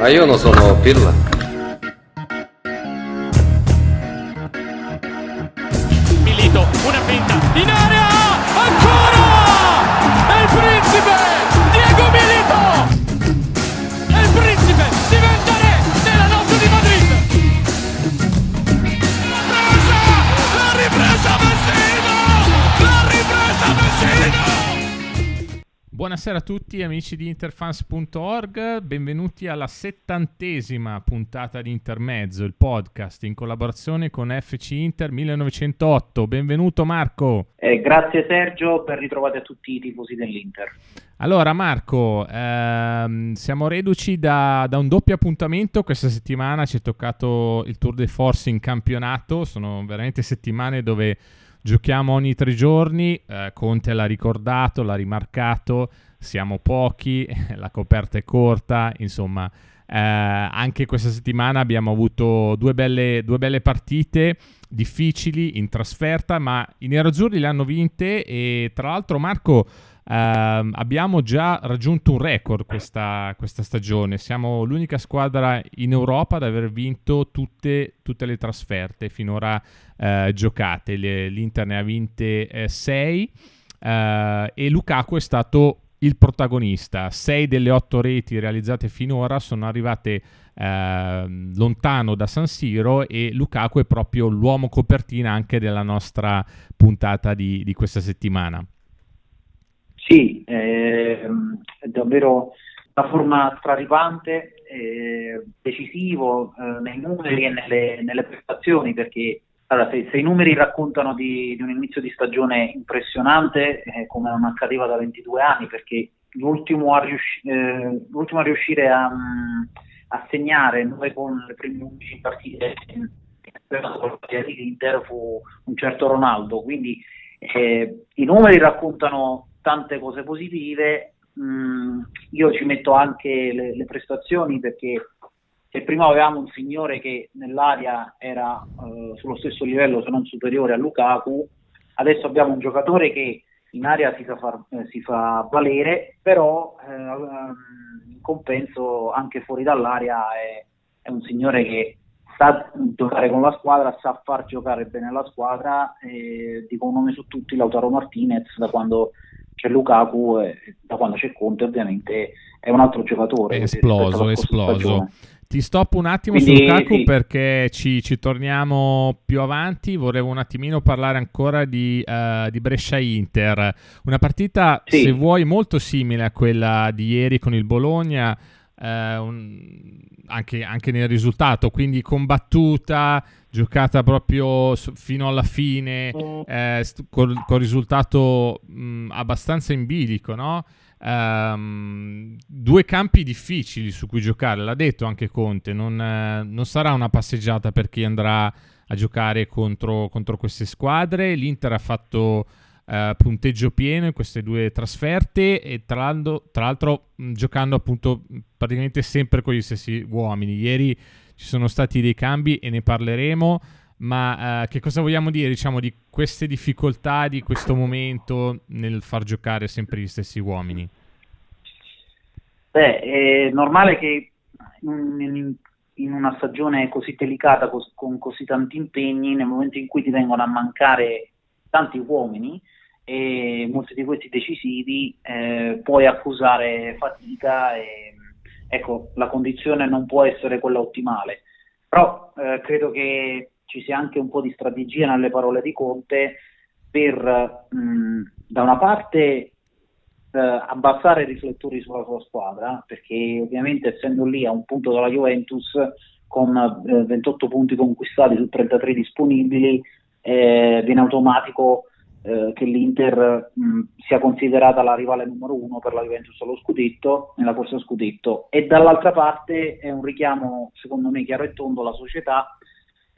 Ma io non sono Pirla. Milito, Buonasera a tutti amici di interfans.org, benvenuti alla settantesima puntata di Intermezzo, il podcast in collaborazione con FC Inter 1908. Benvenuto Marco. Eh, grazie Sergio, ben ritrovati a tutti i tifosi dell'Inter. Allora Marco, ehm, siamo reduci da, da, un doppio appuntamento, questa settimana ci è toccato il Tour de Force in campionato, sono veramente settimane dove Giochiamo ogni tre giorni, eh, Conte l'ha ricordato, l'ha rimarcato, siamo pochi, la coperta è corta, insomma, eh, anche questa settimana abbiamo avuto due belle, due belle partite difficili in trasferta, ma i nerazzurri le hanno vinte e tra l'altro Marco Uh, abbiamo già raggiunto un record questa, questa, stagione. Siamo l'unica squadra in Europa ad aver vinto tutte, tutte le trasferte finora uh, giocate. Le, L'Inter ne ha vinte 6 uh, eh, e Lukaku è stato il protagonista. 6 delle 8 reti realizzate finora sono arrivate ehm, lontano da San Siro e Lukaku è proprio l'uomo copertina anche della nostra puntata di, di questa settimana. Sì, eh, è davvero una forma straripante, eh, decisivo eh, nei numeri e nelle, nelle prestazioni perché allora, se, se, i numeri raccontano di, di, un inizio di stagione impressionante, eh, come non accadeva da 22 anni, perché l'ultimo a, riusci- eh, l'ultimo a riuscire a, a, segnare 9 con le prime 11 partite dell'Inter fu un certo Ronaldo, quindi eh, i numeri raccontano tante cose positive. Mm, io ci metto anche le, le, prestazioni perché se prima avevamo un signore che nell'aria era uh, sullo stesso livello, se non superiore a Lukaku, adesso abbiamo un giocatore che in aria si fa, far, eh, si fa valere, però eh, in compenso anche fuori dall'aria è, è, un signore che sa giocare con la squadra, sa far giocare bene la squadra. Eh, dico un nome su tutti, Lautaro Martinez, da quando c'è Lukaku da quando c'è Conte ovviamente è un altro giocatore. È esploso, è esploso. Ti stoppo un attimo Quindi, su Lukaku sì. perché ci, ci, torniamo più avanti. Volevo un attimino parlare ancora di, uh, di Brescia-Inter. Una partita, sì. se vuoi, molto simile a quella di ieri con il Bologna. Uh, un, anche, anche, nel risultato, quindi combattuta, giocata proprio fino alla fine, mm. eh, col, col, risultato mh, abbastanza in bilico, no? Um, due campi difficili su cui giocare, l'ha detto anche Conte, non, eh, non sarà una passeggiata per chi andrà a giocare contro, contro queste squadre. L'Inter ha fatto uh, punteggio pieno in queste due trasferte e tra, tra l'altro mh, giocando appunto praticamente sempre con gli stessi uomini. Ieri ci sono stati dei cambi e ne parleremo, ma uh, che cosa vogliamo dire diciamo di queste difficoltà di questo momento nel far giocare sempre gli stessi uomini? Beh, è normale che in, in una stagione così delicata, cos, con così tanti impegni, nel momento in cui ti vengono a mancare tanti uomini, e molti di questi decisivi, eh, puoi accusare fatica e ecco, la condizione non può essere quella ottimale, però eh, credo che ci sia anche un po' di strategia nelle parole di Conte per, mh, da una parte, eh, abbassare i riflettori sulla sua squadra, perché ovviamente essendo lì a un punto dalla Juventus, con eh, 28 punti conquistati su 33 disponibili, eh, viene automatico eh, che l'Inter mh, sia considerata la rivale numero uno per la Juventus allo scudetto, nella corsa scudetto. E dall'altra parte è un richiamo secondo me chiaro e tondo alla società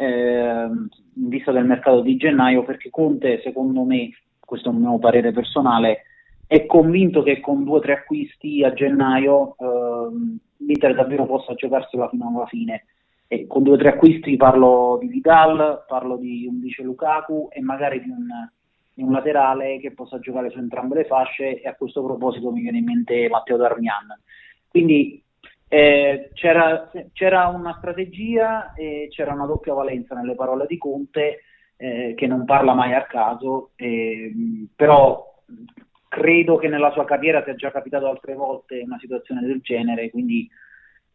eh, in vista del mercato di gennaio perché Conte secondo me, questo è un mio parere personale, è convinto che con due o tre acquisti a gennaio eh, l'Inter davvero possa giocarsela fino alla fine. E con due o tre acquisti parlo di Vidal, parlo di un vice Lukaku e magari di un in un laterale che possa giocare su entrambe le fasce e a questo proposito mi viene in mente Matteo Darmian. Quindi Eh, c'era, c'era, una strategia e c'era una doppia valenza nelle parole di Conte eh, che non parla mai a caso, eh, però credo che nella sua carriera sia già capitato altre volte una situazione del genere, quindi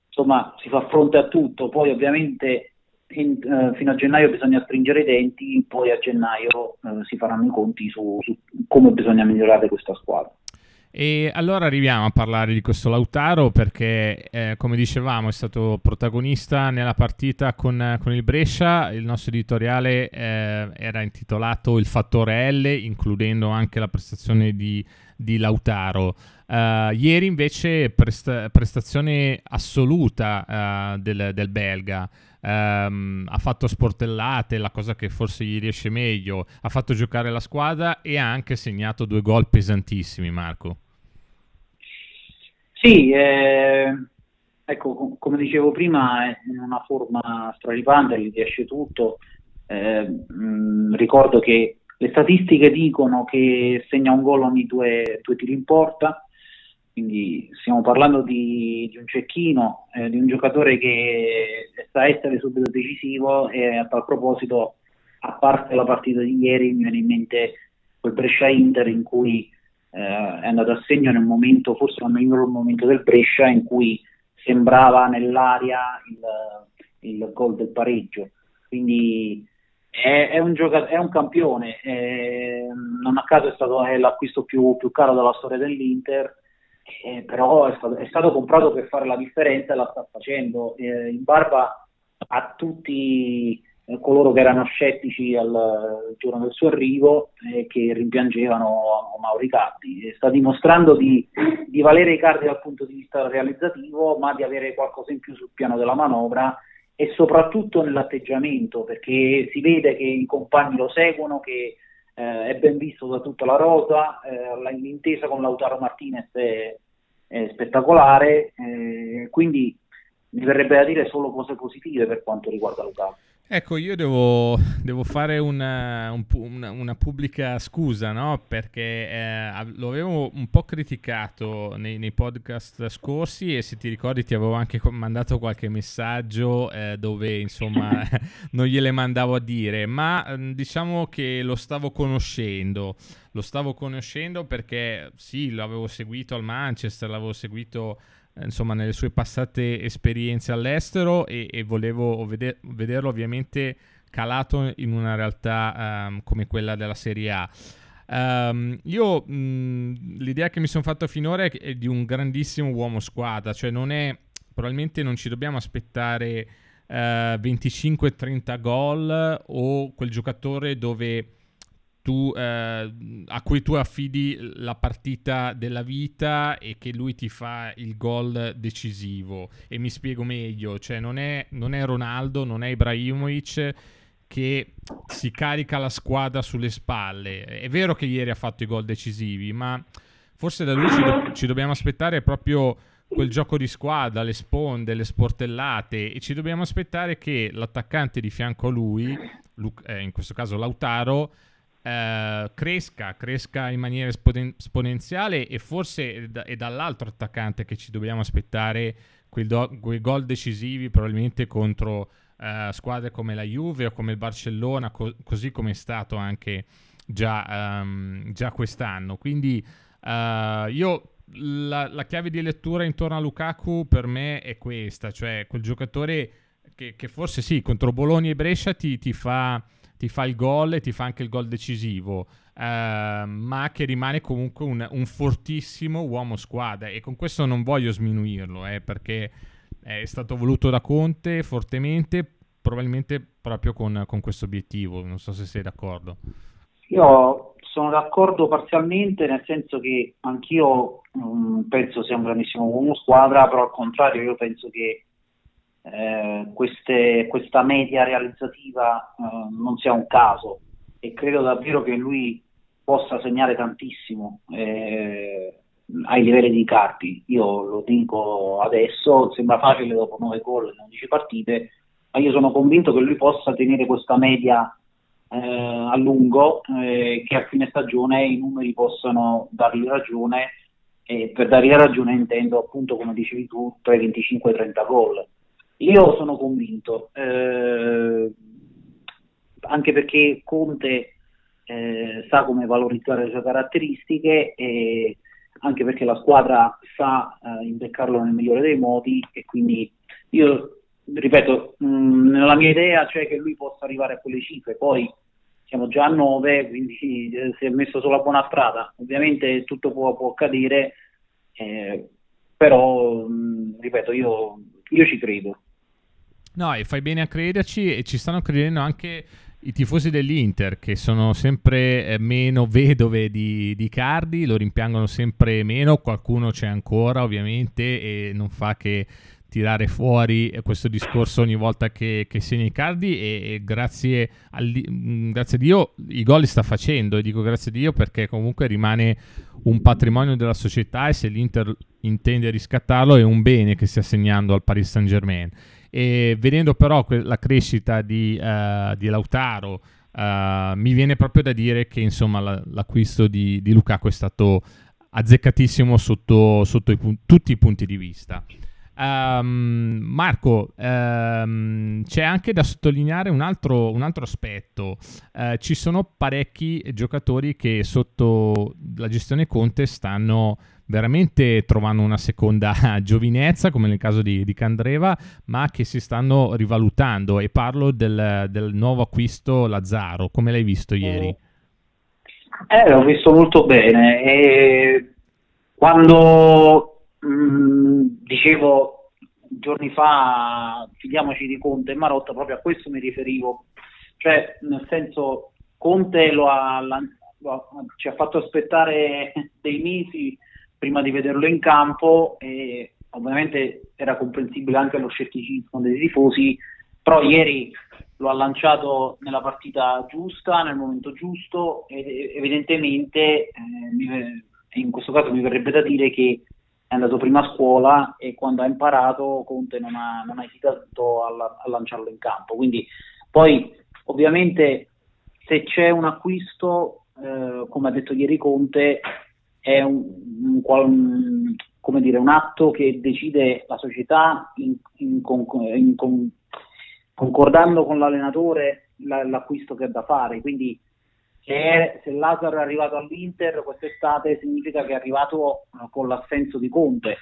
insomma si fa fronte a tutto, poi ovviamente in, eh, fino a gennaio bisogna stringere i denti, poi a gennaio eh, si faranno i conti su, su come bisogna migliorare questa squadra. E allora arriviamo a parlare di questo Lautaro perché, eh, come dicevamo, è stato protagonista nella partita con, con il Brescia. Il nostro editoriale eh, era intitolato Il fattore L, includendo anche la prestazione di, di Lautaro. Uh, ieri invece presta- prestazione assoluta uh, del, del, belga. Um, ha fatto sportellate, la cosa che forse gli riesce meglio. Ha fatto giocare la squadra e ha anche segnato due gol pesantissimi, Marco. Sì, eh, ecco, come dicevo prima, in una forma straripante, gli riesce tutto. Eh, mh, ricordo che le statistiche dicono che segna un gol ogni due, due tiri in porta, quindi stiamo parlando di, di un cecchino, eh, di un giocatore che sa essere subito decisivo e a tal proposito, a parte la partita di ieri, mi viene in mente quel Brescia-Inter in cui eh, è andato a segno nel momento, forse non miglior momento del Brescia, in cui sembrava nell'aria il, il gol del pareggio. Quindi è, è, un, gioca- è un, campione, è, non a caso è stato l'acquisto più, più, caro della storia dell'Inter, eh, però è stato, è stato, comprato per fare la differenza e la sta facendo. Eh, in barba a tutti eh, coloro che erano scettici al giorno del suo arrivo e che rimpiangevano Mauri Cardi. Sta dimostrando di, di valere i cardi dal punto di vista realizzativo, ma di avere qualcosa in più sul piano della manovra e soprattutto nell'atteggiamento, perché si vede che i compagni lo seguono, che eh, è ben visto da tutta la rosa, eh, l'intesa con Lautaro Martinez è, è spettacolare, eh, quindi mi verrebbe da dire solo cose positive per quanto riguarda Lautaro. Ecco, io devo, devo fare una, un, una, una, pubblica scusa, no? Perché eh, lo avevo un po' criticato nei, nei, podcast scorsi e se ti ricordi ti avevo anche mandato qualche messaggio eh, dove insomma non gliele mandavo a dire, ma mm, diciamo che lo stavo conoscendo, lo stavo conoscendo perché sì, l'avevo seguito al Manchester, l'avevo seguito insomma, nelle sue passate esperienze all'estero e, e volevo veder- vederlo ovviamente calato in una realtà um, come quella della Serie A. Um, io mh, l'idea che mi sono fatto finora è di un grandissimo uomo squadra, cioè non è probabilmente non ci dobbiamo aspettare uh, eh, 25-30 gol o quel giocatore dove tu, eh, a cui tu affidi la partita della vita e che lui ti fa il gol decisivo. E mi spiego meglio, cioè non è, non è Ronaldo, non è Ibrahimovic che si carica la squadra sulle spalle. È vero che ieri ha fatto i gol decisivi, ma forse da lui ci, do- ci dobbiamo aspettare proprio quel gioco di squadra, le sponde, le sportellate e ci dobbiamo aspettare che l'attaccante di fianco a lui, Luke, eh, in questo caso Lautaro, eh, cresca, cresca in maniera esponen- esponenziale e forse è, da- è, dall'altro attaccante che ci dobbiamo aspettare quei, do- quei gol decisivi probabilmente contro uh, squadre come la Juve o come il Barcellona, co- così come è stato anche già, um, già quest'anno. Quindi uh, io la, la, chiave di lettura intorno a Lukaku per me è questa, cioè quel giocatore che, che forse sì, contro Bologna e Brescia ti, ti fa ti fa il gol e ti fa anche il gol decisivo, eh, ma che rimane comunque un, un, fortissimo uomo squadra e con questo non voglio sminuirlo, eh, perché è stato voluto da Conte fortemente, probabilmente proprio con, con questo obiettivo, non so se sei d'accordo. Io sono d'accordo parzialmente, nel senso che anch'io um, penso sia un grandissimo uomo squadra, però al contrario io penso che eh, queste, questa media realizzativa eh, non sia un caso e credo davvero che lui possa segnare tantissimo eh, ai livelli di Carpi. Io lo dico adesso, sembra facile dopo 9 gol in 11 partite, ma io sono convinto che lui possa tenere questa media eh, a lungo, eh, che a fine stagione i numeri possano dargli ragione E per dare ragione intendo appunto, come dicevi tu, tra i 25 e i 30 gol. Io sono convinto, eh, anche perché Conte eh, sa come valorizzare le sue caratteristiche e anche perché la squadra sa eh, imbeccarlo nel migliore dei modi e quindi io ripeto, mh, nella mia idea c'è che lui possa arrivare a quelle cifre, poi siamo già a 9, quindi eh, si è messo sulla buona strada. Ovviamente tutto può, può accadere, eh, però mh, ripeto, io, io ci credo. No, e fai bene a crederci e ci stanno credendo anche i tifosi dell'Inter che sono sempre eh, meno vedove di, di Cardi, lo rimpiangono sempre meno, qualcuno c'è ancora ovviamente e non fa che tirare fuori questo discorso ogni volta che, che segna i cardi e, e grazie, al, mm, grazie, a Dio i gol li sta facendo e dico grazie a Dio perché comunque rimane un patrimonio della società e se l'Inter intende riscattarlo è un bene che stia segnando al Paris Saint Germain e vedendo però que- la crescita di, uh, di Lautaro uh, mi viene proprio da dire che insomma la, l'acquisto di, di Lukaku è stato azzeccatissimo sotto, sotto i pu- tutti i punti di vista. Um, Marco, um, c'è anche da sottolineare un altro, un altro aspetto. Uh, ci sono parecchi giocatori che sotto la gestione Conte stanno veramente trovando una seconda giovinezza, come nel caso di, di Candreva, ma che si stanno rivalutando. E parlo del, del nuovo acquisto Lazzaro. Come l'hai visto ieri? Eh, l'ho visto molto bene. E quando mh, mm, dicevo giorni fa, fidiamoci di Conte e Marotta, proprio a questo mi riferivo, cioè nel senso Conte lo ha, lo ha, ci ha fatto aspettare dei mesi prima di vederlo in campo e ovviamente era comprensibile anche lo scetticismo dei tifosi, però ieri lo ha lanciato nella partita giusta, nel momento giusto e evidentemente eh, in questo caso mi verrebbe da dire che è andato prima a scuola e quando ha imparato Conte non ha, non ha esitato a, a, lanciarlo in campo. Quindi poi ovviamente se c'è un acquisto, eh, come ha detto ieri Conte, è un, un, un, come dire, un atto che decide la società in, in, in, concordando con l'allenatore la, l'acquisto che ha da fare. Quindi se, se Lazaro è arrivato all'Inter quest'estate significa che è arrivato uh, con l'assenso di Conte.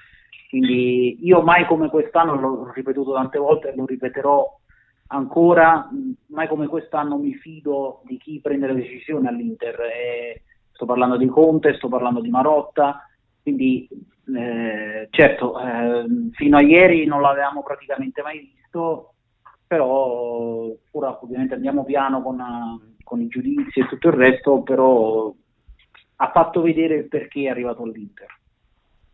Quindi io mai come quest'anno, l'ho ripetuto tante volte e lo ripeterò ancora, mai come quest'anno mi fido di chi prende le decisioni all'Inter. E sto parlando di Conte, sto parlando di Marotta, quindi eh, certo, eh, fino a ieri non l'avevamo praticamente mai visto, però ora ovviamente andiamo piano con con i giudizi e tutto il resto, però ha fatto vedere perché è arrivato all'Inter.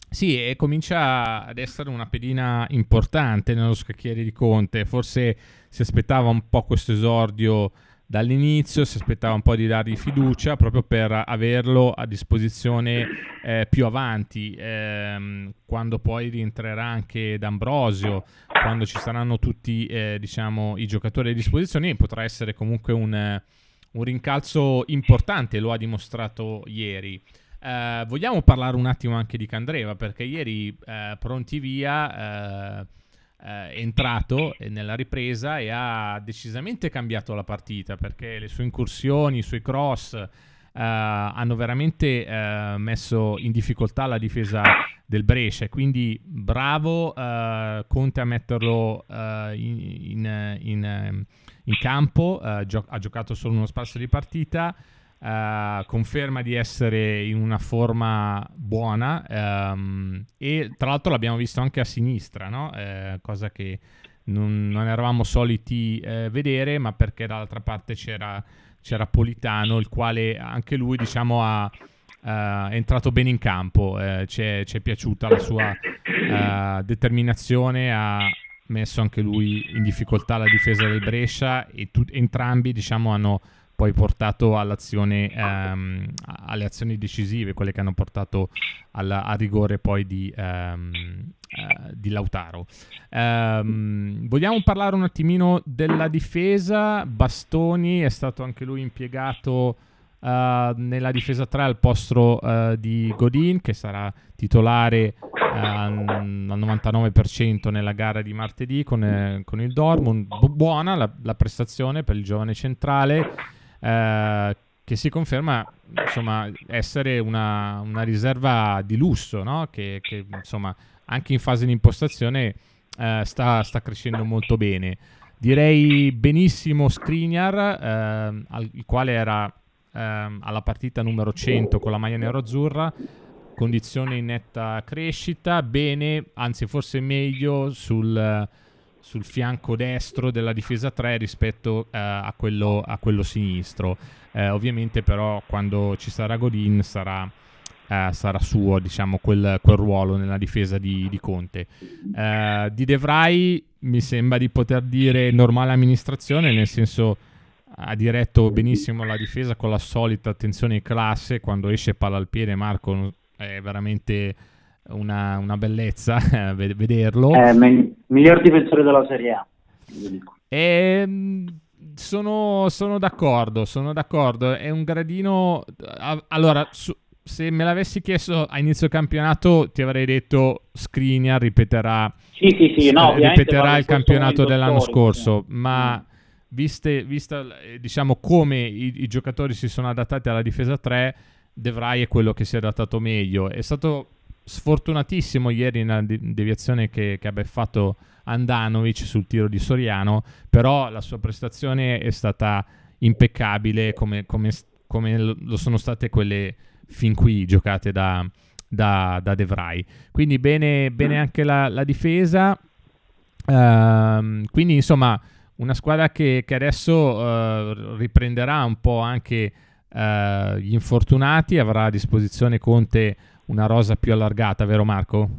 Sì, e comincia ad essere una pedina importante nello scacchiere di Conte. Forse si aspettava un po' questo esordio dall'inizio, si aspettava un po' di dargli fiducia proprio per averlo a disposizione eh, più avanti, ehm, quando poi rientrerà anche D'Ambrosio, quando ci saranno tutti eh, diciamo, i giocatori a disposizione, potrà essere comunque un un rincalzo importante, lo ha dimostrato ieri. Eh, vogliamo parlare un attimo anche di Candreva, perché ieri eh, pronti via eh, è entrato nella ripresa e ha decisamente cambiato la partita, perché le sue incursioni, i suoi cross eh, hanno veramente eh, messo in difficoltà la difesa del Brescia. Quindi bravo uh, Conte a metterlo uh, in, in, in, in, campo, uh, gio- ha giocato solo uno spazio di partita, conferma di essere in una forma buona um, e tra l'altro l'abbiamo visto anche a sinistra, no? cosa che non, non eravamo soliti vedere, ma perché dall'altra parte c'era, c'era Politano, il quale anche lui diciamo ha Uh, è entrato bene in campo, uh, è, ci, è, piaciuta la sua uh, determinazione, ha messo anche lui in difficoltà la difesa del Brescia e tu- entrambi diciamo, hanno poi portato all'azione, um, alle azioni decisive, quelle che hanno portato alla, al rigore poi di, um, di Lautaro. Um, vogliamo parlare un attimino della difesa, Bastoni è stato anche lui impiegato uh, nella difesa 3 al posto uh, di Godin che sarà titolare al 99% nella gara di martedì con, con il Dortmund. Bu- buona la, la, prestazione per il giovane centrale che si conferma insomma, essere una, una riserva di lusso, no? che, che, insomma, anche in fase di impostazione eh, sta, sta, crescendo molto bene. Direi benissimo Skriniar, eh, il quale era eh, alla partita numero 100 con la maglia nero-azzurra, condizione in netta crescita, bene, anzi forse meglio sul, sul fianco destro della difesa 3 rispetto eh, a quello, a, quello, sinistro. Eh, ovviamente però quando ci sarà Godin sarà, eh, sarà suo diciamo, quel, quel, ruolo nella difesa di, di Conte. Eh, di De Vrij mi sembra di poter dire normale amministrazione, nel senso ha diretto benissimo la difesa con la solita attenzione in classe, quando esce palla al piede Marco è veramente una, una bellezza vederlo. È il miglior difensore della Serie A. E, ehm, sono, sono, d'accordo, sono d'accordo. È un gradino. Allora, su, se me l'avessi chiesto a inizio campionato, ti avrei detto Skriniar ripeterà, sì, sì, sì, no, ripeterà il campionato dell'anno scorso, ma mm. viste, vista diciamo come i, i, giocatori si sono adattati alla difesa 3, De Vrij è quello che si è adattato meglio. È stato sfortunatissimo ieri nella deviazione che, che abbia fatto Andanovic sul tiro di Soriano, però la sua prestazione è stata impeccabile come, come, come lo sono state quelle fin qui giocate da, da, da De Vrij. Quindi bene, bene anche la, la difesa. Uh, quindi insomma una squadra che, che adesso uh, riprenderà un po' anche uh, gli infortunati, avrà a disposizione Conte una rosa più allargata, vero Marco?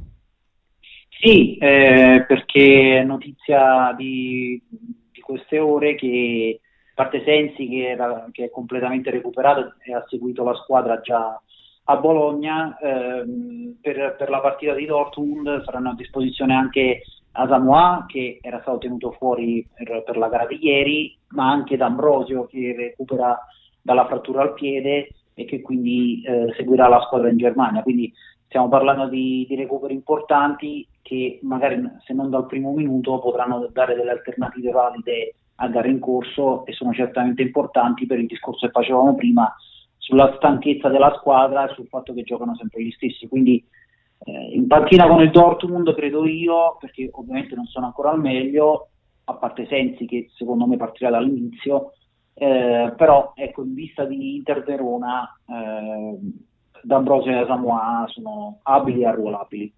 Sì, eh, perché è notizia di, di, queste ore che parte Sensi che, era, che, è completamente recuperato e ha seguito la squadra già a Bologna, ehm, per, per, la partita di Dortmund saranno a disposizione anche Asamoah che era stato tenuto fuori per, per la gara di ieri, ma anche D'Ambrosio che recupera dalla frattura al piede e che quindi eh, seguirà la squadra in Germania. Quindi stiamo parlando di, di, recuperi importanti che magari se non dal primo minuto potranno dare delle alternative valide a gare in corso e sono certamente importanti per il discorso che facevamo prima sulla stanchezza della squadra e sul fatto che giocano sempre gli stessi. Quindi eh, in panchina con il Dortmund credo io, perché ovviamente non sono ancora al meglio, a parte Sensi che secondo me partirà dall'inizio, eh, però ecco, in vista di Inter Verona, eh, D'Ambrosio e Samoa sono abili e arruolabili.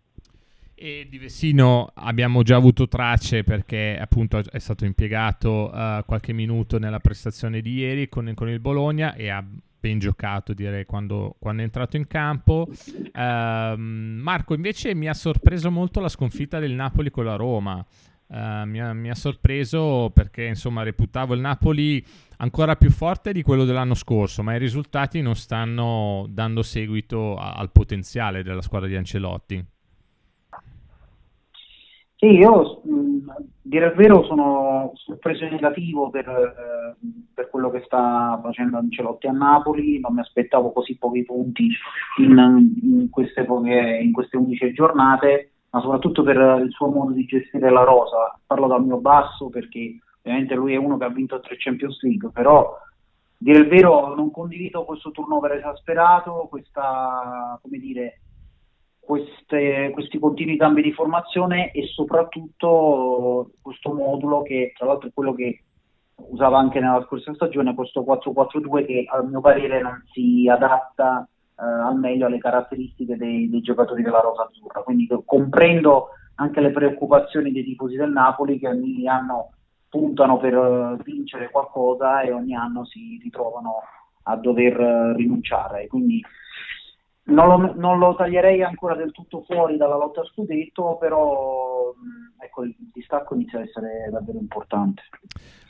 E di Vessino abbiamo già avuto tracce perché appunto è stato impiegato uh, qualche minuto nella prestazione di ieri con, con, il Bologna e ha ben giocato direi quando, quando è entrato in campo. Uh, Marco invece mi ha sorpreso molto la sconfitta del Napoli con la Roma. Uh, mi, ha, mi, ha, sorpreso perché insomma reputavo il Napoli ancora più forte di quello dell'anno scorso, ma i risultati non stanno dando seguito a, al potenziale della squadra di Ancelotti. Sì, io mh, dire il vero sono sorpreso negativo per, eh, per, quello che sta facendo Ancelotti a Napoli, non mi aspettavo così pochi punti in, in, queste, poche, in queste 11 giornate ma soprattutto per il suo modo di gestire la rosa. Parlo dal mio basso perché ovviamente lui è uno che ha vinto tre Champions League, però dire il vero non condivido questo turnover esasperato, questa, dire, queste, questi continui cambi di formazione e soprattutto questo modulo che tra l'altro è quello che usava anche nella scorsa stagione, questo 4-4-2 che a mio parere non si adatta eh, al meglio alle caratteristiche dei, dei, giocatori della rosa azzurra. Quindi comprendo anche le preoccupazioni dei tifosi del Napoli che ogni anno puntano per uh, vincere qualcosa e ogni anno si ritrovano a dover uh, rinunciare. Quindi non lo, non lo, taglierei ancora del tutto fuori dalla lotta a scudetto, però ecco, il distacco inizia ad essere davvero importante.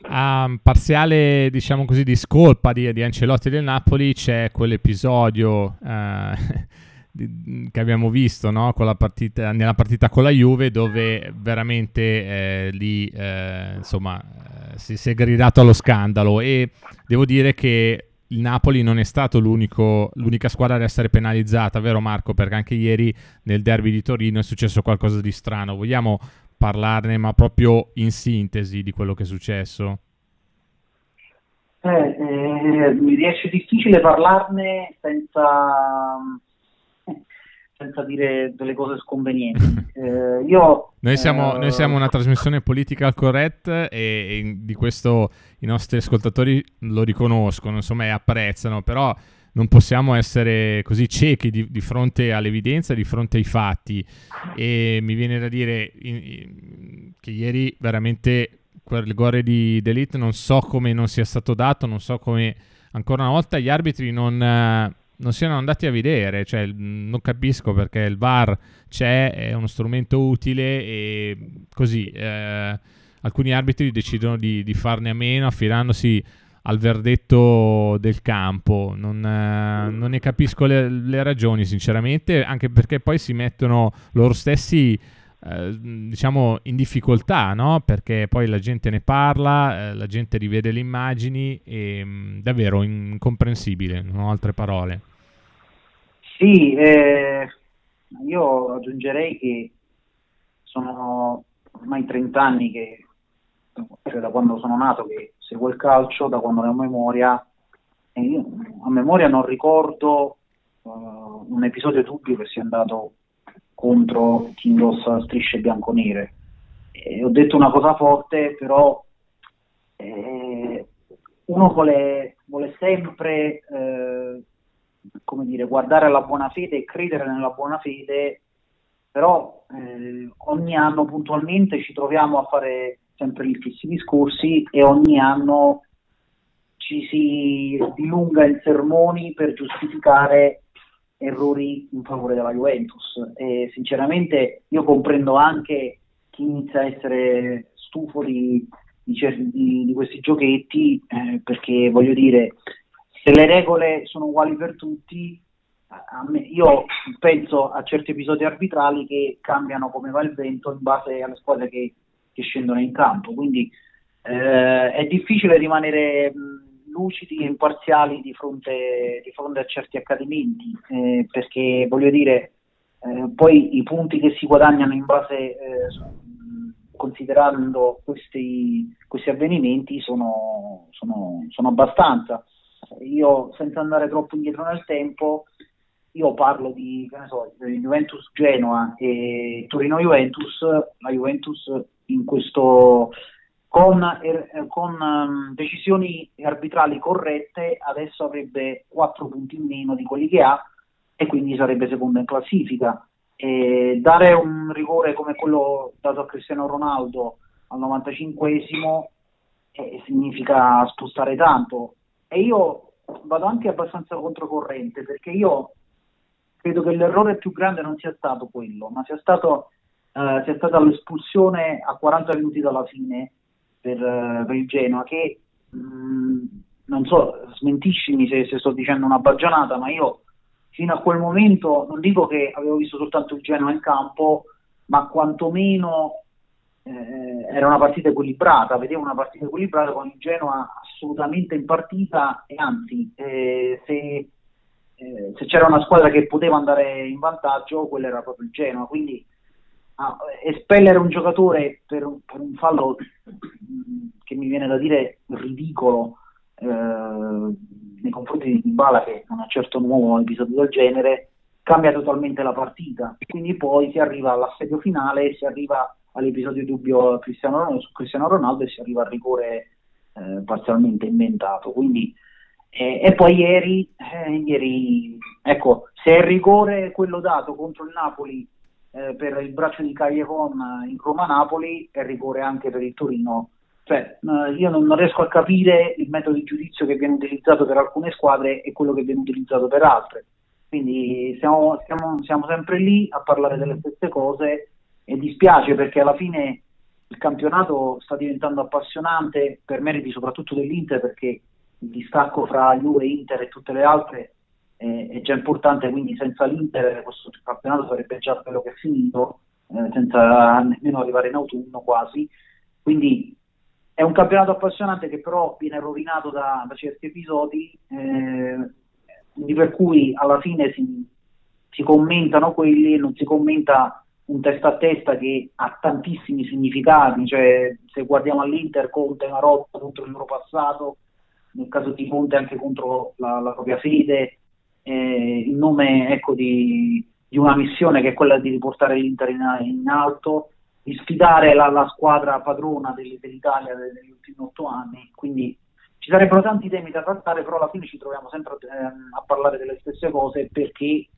A parziale, diciamo così, di scolpa di, di Ancelotti del Napoli c'è quell'episodio eh, che abbiamo visto no? partita, nella partita con la Juve dove veramente eh, lì eh, insomma, eh, si, si è gridato allo scandalo e devo dire che il Napoli non è stato l'unica squadra ad essere penalizzata, vero Marco? Perché anche ieri nel derby di Torino è successo qualcosa di strano. Vogliamo parlarne, ma proprio in sintesi di quello che è successo? Eh, eh, mi riesce difficile parlarne senza senza dire delle cose sconvenienti. Eh, io, noi, siamo, eh, noi, siamo, una trasmissione political correct e, e, di questo i nostri ascoltatori lo riconoscono insomma, e apprezzano, però non possiamo essere così ciechi di, di, fronte all'evidenza, di fronte ai fatti. E mi viene da dire in, in, che ieri veramente quel gore di D'Elite non so come non sia stato dato, non so come ancora una volta gli arbitri non non siano andati a vedere, cioè non capisco perché il VAR c'è, è uno strumento utile e così eh, alcuni arbitri decidono di, di, farne a meno affidandosi al verdetto del campo. Non, eh, non ne capisco le, le, ragioni sinceramente, anche perché poi si mettono loro stessi eh, diciamo in difficoltà, no? Perché poi la gente ne parla, eh, la gente rivede le immagini e mh, mm, davvero incomprensibile, non ho altre parole. Sì, eh, io aggiungerei che sono ormai 30 anni che, cioè da quando sono nato, che seguo il calcio, da quando ne ho memoria, e io a memoria non ricordo uh, un episodio dubbio che sia andato contro chi indossa strisce bianco-nere. E ho detto una cosa forte, però eh, uno vuole, vuole sempre eh, come dire, guardare alla buona fede e credere nella buona fede, però eh, ogni anno puntualmente ci troviamo a fare sempre gli stessi discorsi e ogni anno ci si dilunga in sermoni per giustificare errori in favore della Juventus. E sinceramente io comprendo anche chi inizia a essere stufo di, di, di, di questi giochetti eh, perché voglio dire se le regole sono uguali per tutti me, io penso a certi episodi arbitrali che cambiano come va il vento in base alle squadre che, che scendono in campo. Quindi eh, è difficile rimanere mh, lucidi e imparziali di fronte, di fronte a certi accadimenti, eh, perché voglio dire, eh, poi i punti che si guadagnano in base, eh, considerando questi, questi avvenimenti, sono, sono, sono, abbastanza. Io, senza andare troppo indietro nel tempo, io parlo di, so, di Juventus Genoa e Torino Juventus, la Juventus in questo con, er, con um, decisioni arbitrali corrette adesso avrebbe 4 punti in meno di quelli che ha e quindi sarebbe seconda in classifica. E dare un rigore come quello dato a Cristiano Ronaldo al 95esimo eh, significa spostare tanto e io vado anche abbastanza controcorrente perché io credo che l'errore più grande non sia stato quello, ma sia, stato, eh, sia stata l'espulsione a 40 minuti dalla fine per, eh, per il Genoa che mh, mm, non so, smentiscimi se, se, sto dicendo una baggianata, ma io fino a quel momento non dico che avevo visto soltanto il Genoa in campo, ma quantomeno eh, era una partita equilibrata, vedevo una partita equilibrata con il Genoa assolutamente in partita e anzi eh, se, eh, se, c'era una squadra che poteva andare in vantaggio, quella era proprio il Genoa, quindi ah, espellere un giocatore per per un, fallo che mi viene da dire ridicolo eh, nei confronti di Bala che non è certo nuovo un episodio del genere cambia totalmente la partita. Quindi poi si arriva all'assedio finale si arriva all'episodio dubbio Cristiano, su Cristiano Ronaldo e si arriva al rigore eh, parzialmente inventato. Quindi eh, e poi ieri, eh, ieri ecco se il rigore quello dato contro il Napoli eh, per il braccio di Cagliacon in Roma-Napoli e rigore anche per il Torino. Cioè, eh, io non, riesco a capire il metodo di giudizio che viene utilizzato per alcune squadre e quello che viene utilizzato per altre. Quindi siamo, siamo, siamo sempre lì a parlare delle stesse cose e dispiace perché alla fine il campionato sta diventando appassionante per meriti soprattutto dell'Inter perché il distacco fra Juve, Inter e tutte le altre eh, è già importante, quindi senza l'Inter questo campionato sarebbe già quello che è finito, eh, senza nemmeno arrivare in autunno quasi. Quindi è un campionato appassionante che però viene rovinato da, da certi episodi, eh, per cui alla fine si, si commentano quelli e non si commenta un testa a testa che ha tantissimi significati, cioè se guardiamo all'Inter Conte è una rotta contro il loro passato, nel caso di Conte anche contro la, la propria fede, eh, in nome ecco, di, di, una missione che è quella di riportare l'Inter in, in alto, di sfidare la, la squadra padrona del, dell'Italia negli ultimi otto anni, quindi ci sarebbero tanti temi da trattare, però alla fine ci troviamo sempre eh, a parlare delle stesse cose perché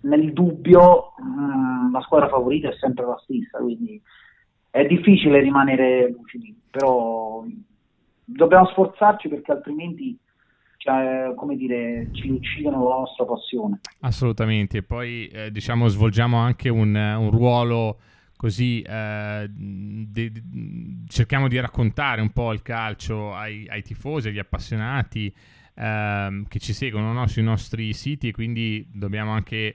nel dubbio mh, mm, la squadra favorita è sempre la stessa, quindi è difficile rimanere lucidi, però dobbiamo sforzarci perché altrimenti cioè, come dire, ci uccidono la nostra passione. Assolutamente, e poi eh, diciamo svolgiamo anche un, un ruolo così eh, de, cerchiamo di raccontare un po' il calcio ai, ai tifosi, agli appassionati eh, che ci seguono no? sui nostri siti e quindi dobbiamo anche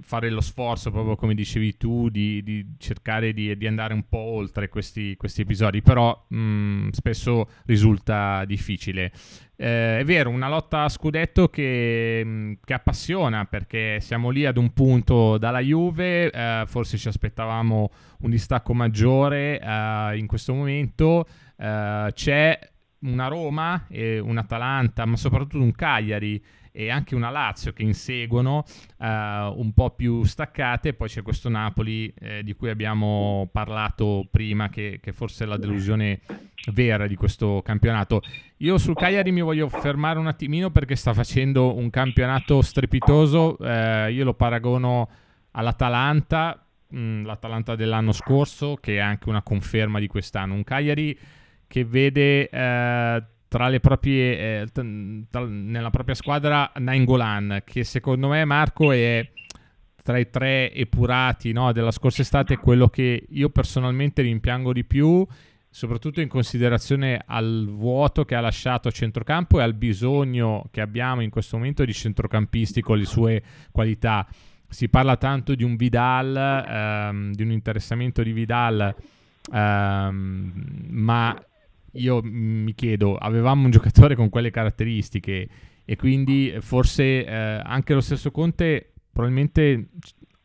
fare lo sforzo, proprio come dicevi tu, di, di cercare di, di, andare un po' oltre questi, questi episodi, però mh, mm, spesso risulta difficile. Eh, è vero, una lotta a scudetto che, mm, che, appassiona perché siamo lì ad un punto dalla Juve, eh, forse ci aspettavamo un distacco maggiore eh, in questo momento, eh, c'è una Roma, e un Atalanta, ma soprattutto un Cagliari e anche una Lazio che inseguono uh, un po' più staccate. Poi c'è questo Napoli eh, di cui abbiamo parlato prima, che, che forse è la delusione vera di questo campionato. Io sul Cagliari mi voglio fermare un attimino perché sta facendo un campionato strepitoso. Eh, io lo paragono all'Atalanta, mh, mm, l'Atalanta dell'anno scorso, che è anche una conferma di quest'anno. Un Cagliari che vede eh, tra le proprie, eh, tra, nella propria squadra Nainggolan, che secondo me Marco è tra i tre epurati no, della scorsa estate quello che io personalmente rimpiango di più, soprattutto in considerazione al vuoto che ha lasciato a centrocampo e al bisogno che abbiamo in questo momento di centrocampisti con le sue qualità. Si parla tanto di un Vidal, ehm, di un interessamento di Vidal, ehm, ma io mi chiedo, avevamo un giocatore con quelle caratteristiche e quindi forse eh, anche lo stesso Conte probabilmente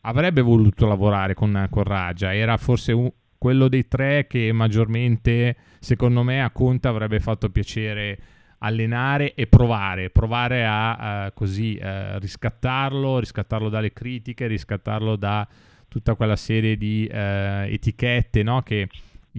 avrebbe voluto lavorare con, con Raja, era forse un, quello dei tre che maggiormente secondo me a Conte avrebbe fatto piacere allenare e provare, provare a uh, così uh, riscattarlo, riscattarlo dalle critiche, riscattarlo da tutta quella serie di uh, etichette no? che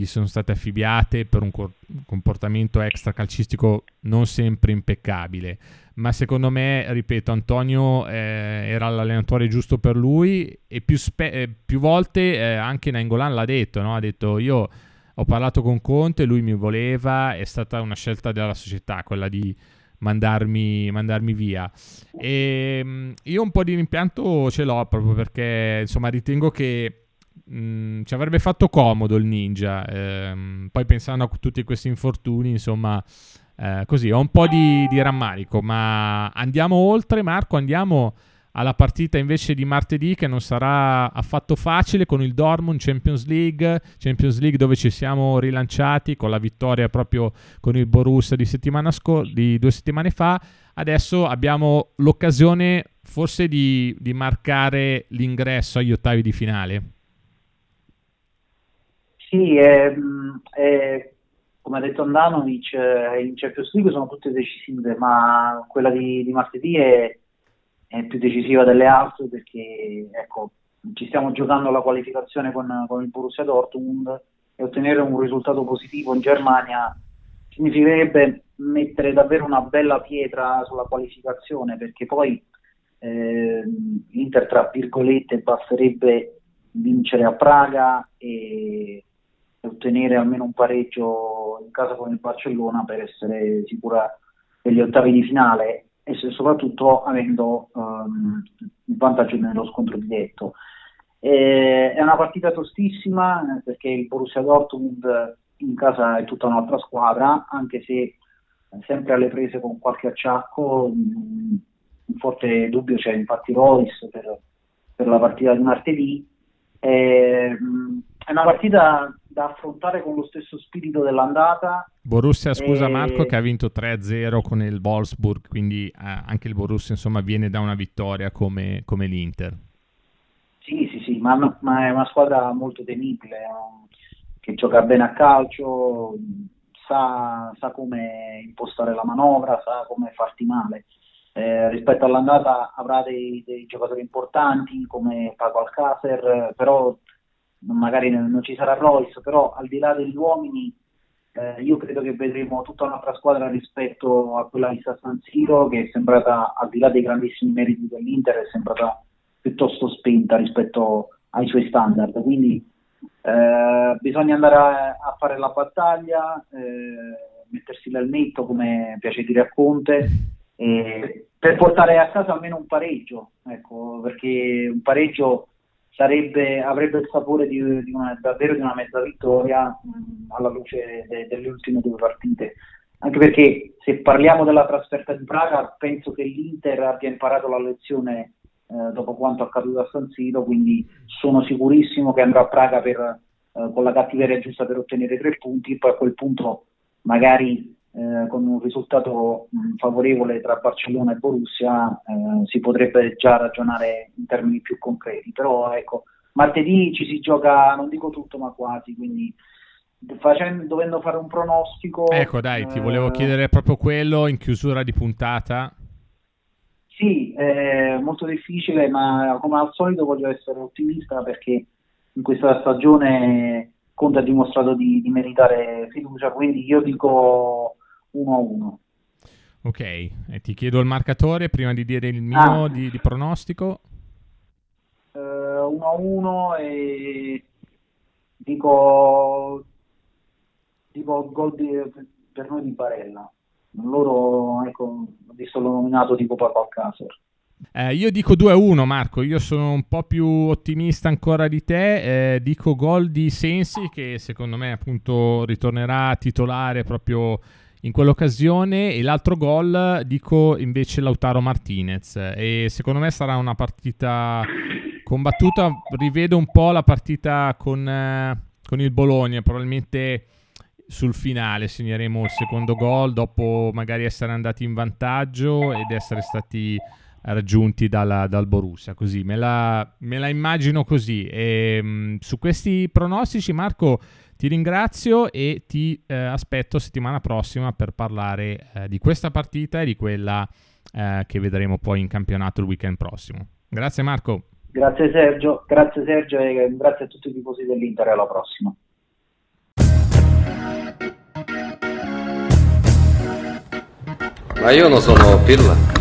gli sono state affibbiate per un cor- comportamento extra calcistico non sempre impeccabile. Ma secondo me, ripeto, Antonio eh, era l'allenatore giusto per lui e più, spe- eh, più volte eh, anche Nangolan l'ha detto, no? ha detto io ho parlato con Conte, lui mi voleva, è stata una scelta della società quella di mandarmi, mandarmi via. E mm, io un po' di rimpianto ce l'ho proprio perché insomma ritengo che Mm, ci avrebbe fatto comodo il ninja. Ehm, poi pensando a tutti questi infortuni, insomma, eh, così ho un po' di, di, rammarico. Ma andiamo oltre, Marco. Andiamo alla partita invece di martedì, che non sarà affatto facile con il Dortmund Champions League. Champions League dove ci siamo rilanciati con la vittoria proprio con il Borussia di, scor- di due settimane fa. Adesso abbiamo l'occasione forse di, di marcare l'ingresso agli ottavi di finale. Sì, è, è, come ha detto Andanovic, eh, in Champions League sono tutte decisive, ma quella di, di martedì è, è, più decisiva delle altre perché ecco, ci stiamo giocando la qualificazione con, con, il Borussia Dortmund e ottenere un risultato positivo in Germania significherebbe mettere davvero una bella pietra sulla qualificazione perché poi eh, l'Inter tra virgolette basterebbe vincere a Praga e ottenere almeno un pareggio in casa con il Barcellona per essere sicura degli ottavi di finale e soprattutto avendo um, il vantaggio nello scontro diretto. E, è una partita tostissima perché il Borussia Dortmund in casa è tutta un'altra squadra, anche se sempre alle prese con qualche acciacco, un forte dubbio c'è infatti Royce per, per la partita di martedì. E, è una partita da affrontare con lo stesso spirito dell'andata. Borussia, scusa e... Marco, che ha vinto 3-0 con il Wolfsburg, quindi eh, anche il Borussia insomma viene da una vittoria come, come l'Inter. Sì, sì, sì, ma, ma, è una squadra molto temibile, che gioca bene a calcio, sa, sa come impostare la manovra, sa come farti male. Eh, rispetto all'andata avrà dei, dei, giocatori importanti come Paco Alcacer, però magari non ci sarà Royce, però al di là degli uomini eh, io credo che vedremo tutta un'altra squadra rispetto a quella di San Siro che è sembrata, al di là dei grandissimi meriti dell'Inter, è sembrata piuttosto spenta rispetto ai suoi standard. Quindi eh, bisogna andare a, a, fare la battaglia, eh, mettersi nel netto come piace dire a Conte, per portare a casa almeno un pareggio, ecco, perché un pareggio sarebbe, avrebbe il sapore di, di una, davvero di una mezza vittoria mh, alla luce de, delle ultime due partite. Anche perché se parliamo della trasferta di Praga, penso che l'Inter abbia imparato la lezione eh, dopo quanto accaduto a San Siro, quindi sono sicurissimo che andrà a Praga per, eh, con la cattiveria giusta per ottenere tre punti, poi a quel punto magari eh, con un risultato mh, favorevole tra Barcellona e Borussia eh, si potrebbe già ragionare in termini più concreti, però ecco, martedì ci si gioca, non dico tutto ma quasi, quindi facendo, dovendo fare un pronostico... Ecco dai, ti volevo eh, chiedere proprio quello in chiusura di puntata. Sì, è molto difficile, ma come al solito voglio essere ottimista perché in questa stagione Conte ha dimostrato di, di meritare fiducia, quindi io dico 1-1. Ok, e ti chiedo il marcatore prima di dire il mio ah. di, di, pronostico. Uh, eh, 1-1 e dico, dico gol di, per noi di Barella loro, ecco, ho visto l'ho nominato tipo Papa Alcacer. Eh, io dico 2-1 Marco, io sono un po' più ottimista ancora di te, eh, dico gol di Sensi che secondo me appunto ritornerà titolare proprio in quell'occasione e l'altro gol dico invece Lautaro Martinez e secondo me sarà una partita combattuta, rivedo un po' la partita con, eh, con il Bologna, probabilmente sul finale segneremo il secondo gol dopo magari essere andati in vantaggio ed essere stati raggiunti dalla, dal Borussia. Così me la, me la immagino così. E, mh, mm, su questi pronostici, Marco, ti ringrazio e ti eh, aspetto settimana prossima per parlare eh, di questa partita e di quella eh, che vedremo poi in campionato il weekend prossimo. Grazie Marco. Grazie Sergio, grazie Sergio e grazie a tutti i tifosi dell'Inter alla prossima. Ma io non sono Pirla.